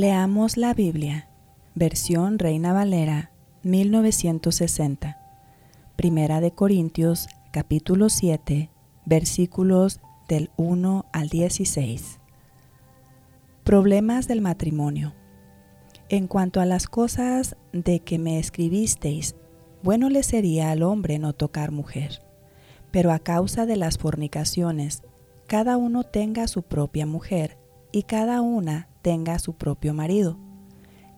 Leamos la Biblia, versión Reina Valera, 1960. Primera de Corintios, capítulo 7, versículos del 1 al 16. Problemas del matrimonio. En cuanto a las cosas de que me escribisteis, bueno le sería al hombre no tocar mujer, pero a causa de las fornicaciones, cada uno tenga su propia mujer y cada una tenga su propio marido.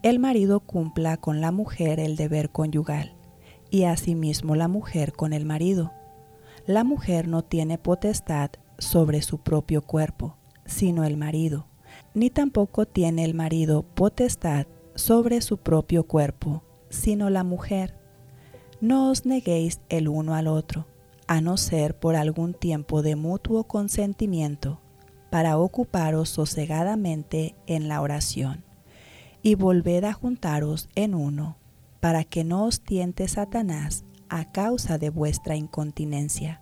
El marido cumpla con la mujer el deber conyugal y asimismo la mujer con el marido. La mujer no tiene potestad sobre su propio cuerpo, sino el marido, ni tampoco tiene el marido potestad sobre su propio cuerpo, sino la mujer. No os neguéis el uno al otro, a no ser por algún tiempo de mutuo consentimiento para ocuparos sosegadamente en la oración, y volved a juntaros en uno, para que no os tiente Satanás a causa de vuestra incontinencia.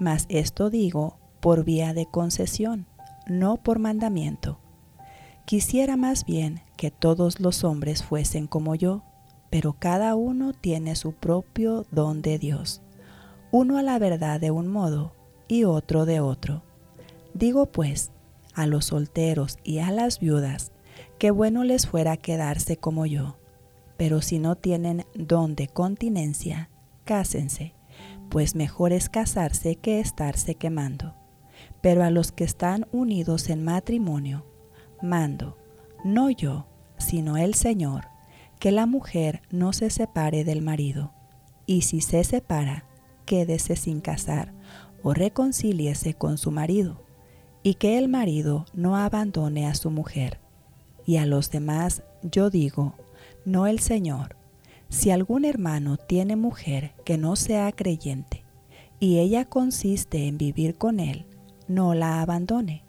Mas esto digo por vía de concesión, no por mandamiento. Quisiera más bien que todos los hombres fuesen como yo, pero cada uno tiene su propio don de Dios, uno a la verdad de un modo y otro de otro Digo pues a los solteros y a las viudas que bueno les fuera quedarse como yo, pero si no tienen don de continencia, cásense, pues mejor es casarse que estarse quemando. Pero a los que están unidos en matrimonio, mando, no yo, sino el Señor, que la mujer no se separe del marido, y si se separa, quédese sin casar o reconcíliese con su marido y que el marido no abandone a su mujer. Y a los demás yo digo, no el Señor, si algún hermano tiene mujer que no sea creyente, y ella consiste en vivir con él, no la abandone.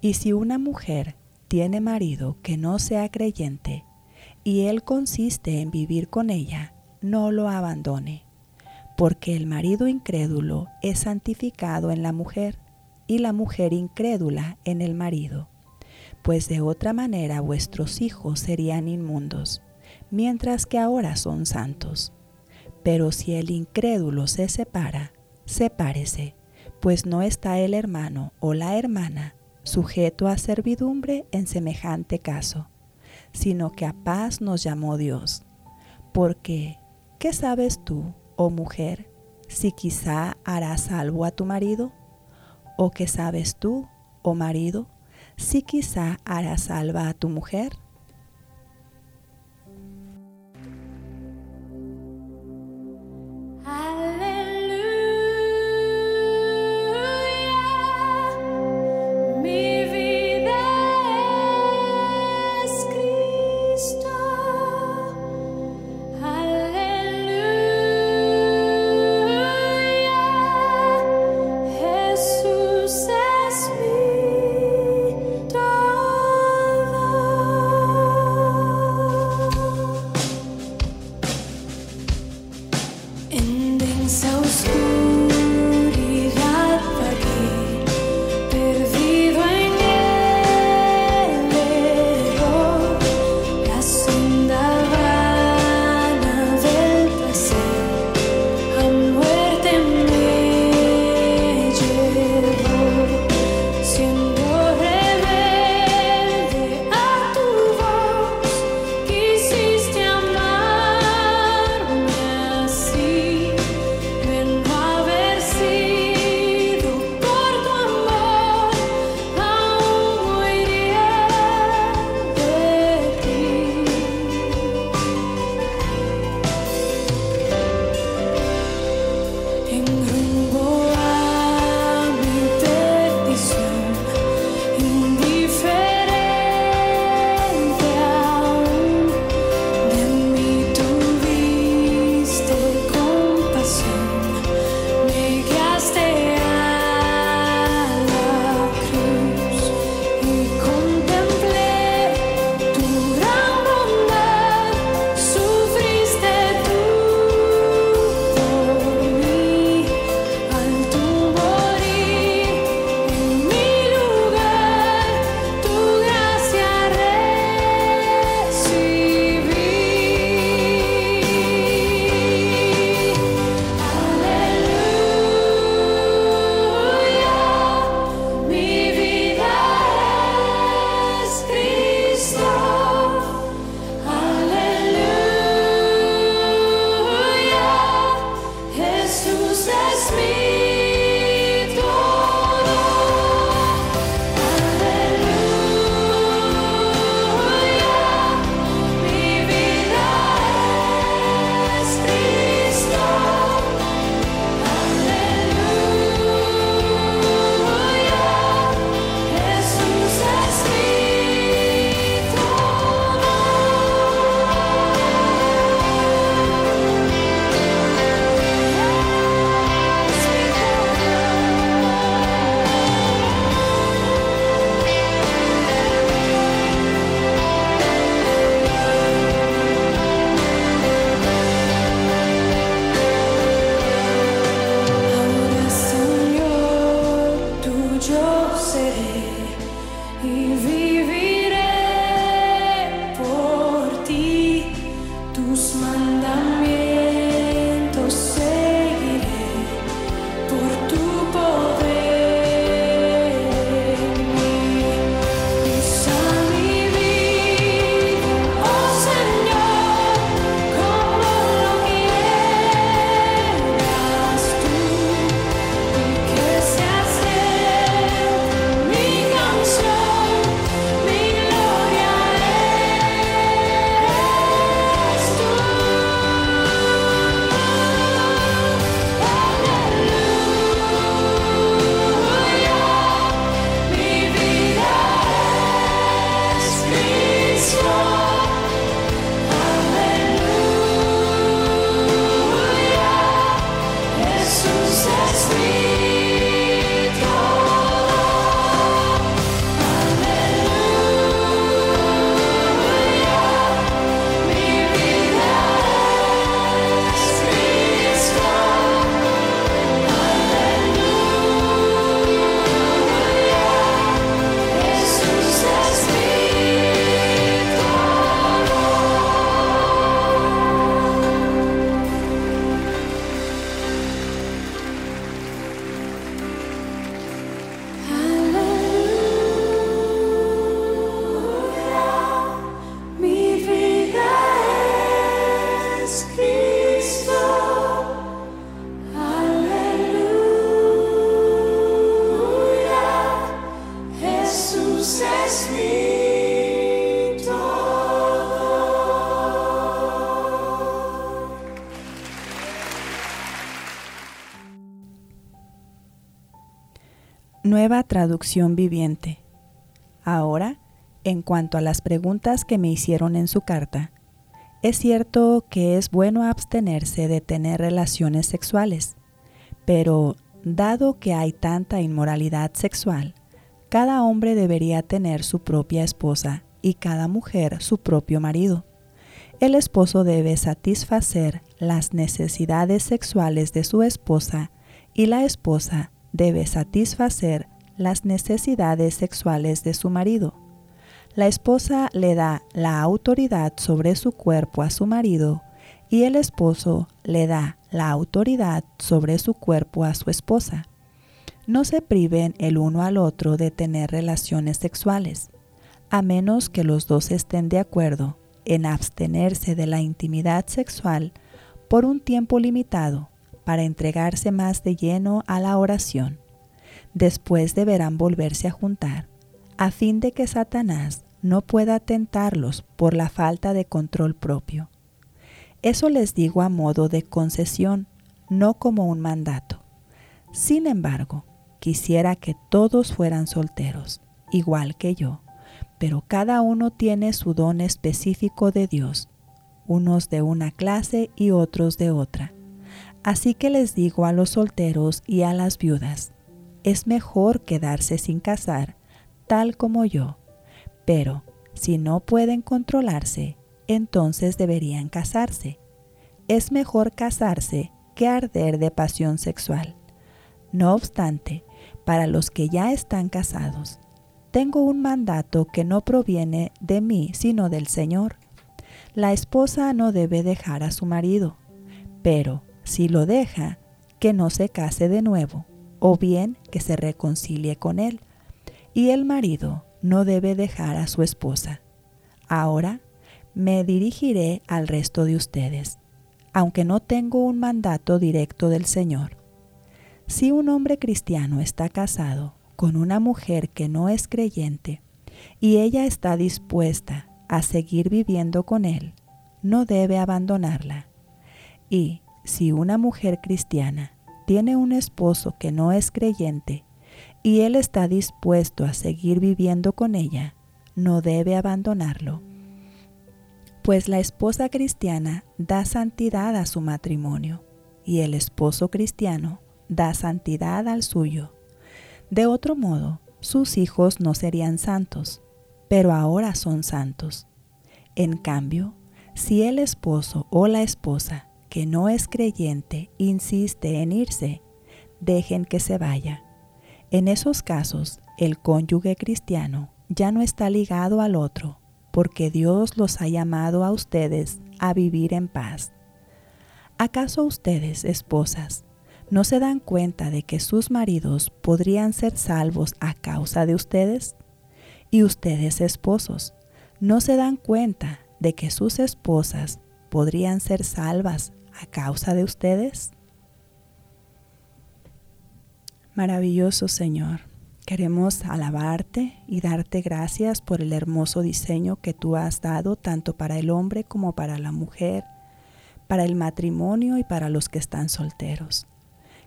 Y si una mujer tiene marido que no sea creyente, y él consiste en vivir con ella, no lo abandone, porque el marido incrédulo es santificado en la mujer, y la mujer incrédula en el marido, pues de otra manera vuestros hijos serían inmundos, mientras que ahora son santos. Pero si el incrédulo se separa, sepárese, pues no está el hermano o la hermana sujeto a servidumbre en semejante caso, sino que a paz nos llamó Dios. Porque, ¿qué sabes tú, oh mujer, si quizá harás salvo a tu marido? ¿O qué sabes tú, oh marido, si quizá harás salva a tu mujer? Nueva traducción viviente. Ahora, en cuanto a las preguntas que me hicieron en su carta, es cierto que es bueno abstenerse de tener relaciones sexuales, pero dado que hay tanta inmoralidad sexual, cada hombre debería tener su propia esposa y cada mujer su propio marido. El esposo debe satisfacer las necesidades sexuales de su esposa y la esposa debe satisfacer las necesidades sexuales de su marido. La esposa le da la autoridad sobre su cuerpo a su marido y el esposo le da la autoridad sobre su cuerpo a su esposa. No se priven el uno al otro de tener relaciones sexuales, a menos que los dos estén de acuerdo en abstenerse de la intimidad sexual por un tiempo limitado para entregarse más de lleno a la oración. Después deberán volverse a juntar a fin de que Satanás no pueda tentarlos por la falta de control propio. Eso les digo a modo de concesión, no como un mandato. Sin embargo, quisiera que todos fueran solteros, igual que yo, pero cada uno tiene su don específico de Dios, unos de una clase y otros de otra. Así que les digo a los solteros y a las viudas, es mejor quedarse sin casar tal como yo. Pero si no pueden controlarse, entonces deberían casarse. Es mejor casarse que arder de pasión sexual. No obstante, para los que ya están casados, tengo un mandato que no proviene de mí, sino del Señor. La esposa no debe dejar a su marido, pero si lo deja, que no se case de nuevo, o bien que se reconcilie con él y el marido no debe dejar a su esposa. Ahora me dirigiré al resto de ustedes, aunque no tengo un mandato directo del Señor. Si un hombre cristiano está casado con una mujer que no es creyente y ella está dispuesta a seguir viviendo con él, no debe abandonarla. Y si una mujer cristiana tiene un esposo que no es creyente y él está dispuesto a seguir viviendo con ella, no debe abandonarlo. Pues la esposa cristiana da santidad a su matrimonio y el esposo cristiano da santidad al suyo. De otro modo, sus hijos no serían santos, pero ahora son santos. En cambio, si el esposo o la esposa que no es creyente insiste en irse, dejen que se vaya en esos casos, el cónyuge cristiano ya no está ligado al otro, porque Dios los ha llamado a ustedes a vivir en paz. ¿Acaso ustedes, esposas, no se dan cuenta de que sus maridos podrían ser salvos a causa de ustedes? ¿Y ustedes, esposos, no se dan cuenta de que sus esposas podrían ser salvas a causa de ustedes? Maravilloso Señor, queremos alabarte y darte gracias por el hermoso diseño que tú has dado tanto para el hombre como para la mujer, para el matrimonio y para los que están solteros.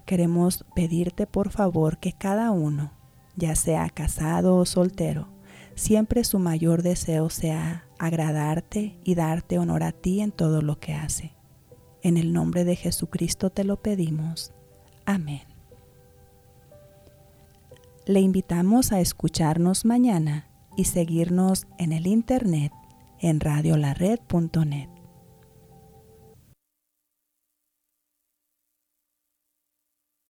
Queremos pedirte por favor que cada uno, ya sea casado o soltero, siempre su mayor deseo sea agradarte y darte honor a ti en todo lo que hace. En el nombre de Jesucristo te lo pedimos. Amén. Le invitamos a escucharnos mañana y seguirnos en el internet en radiolared.net.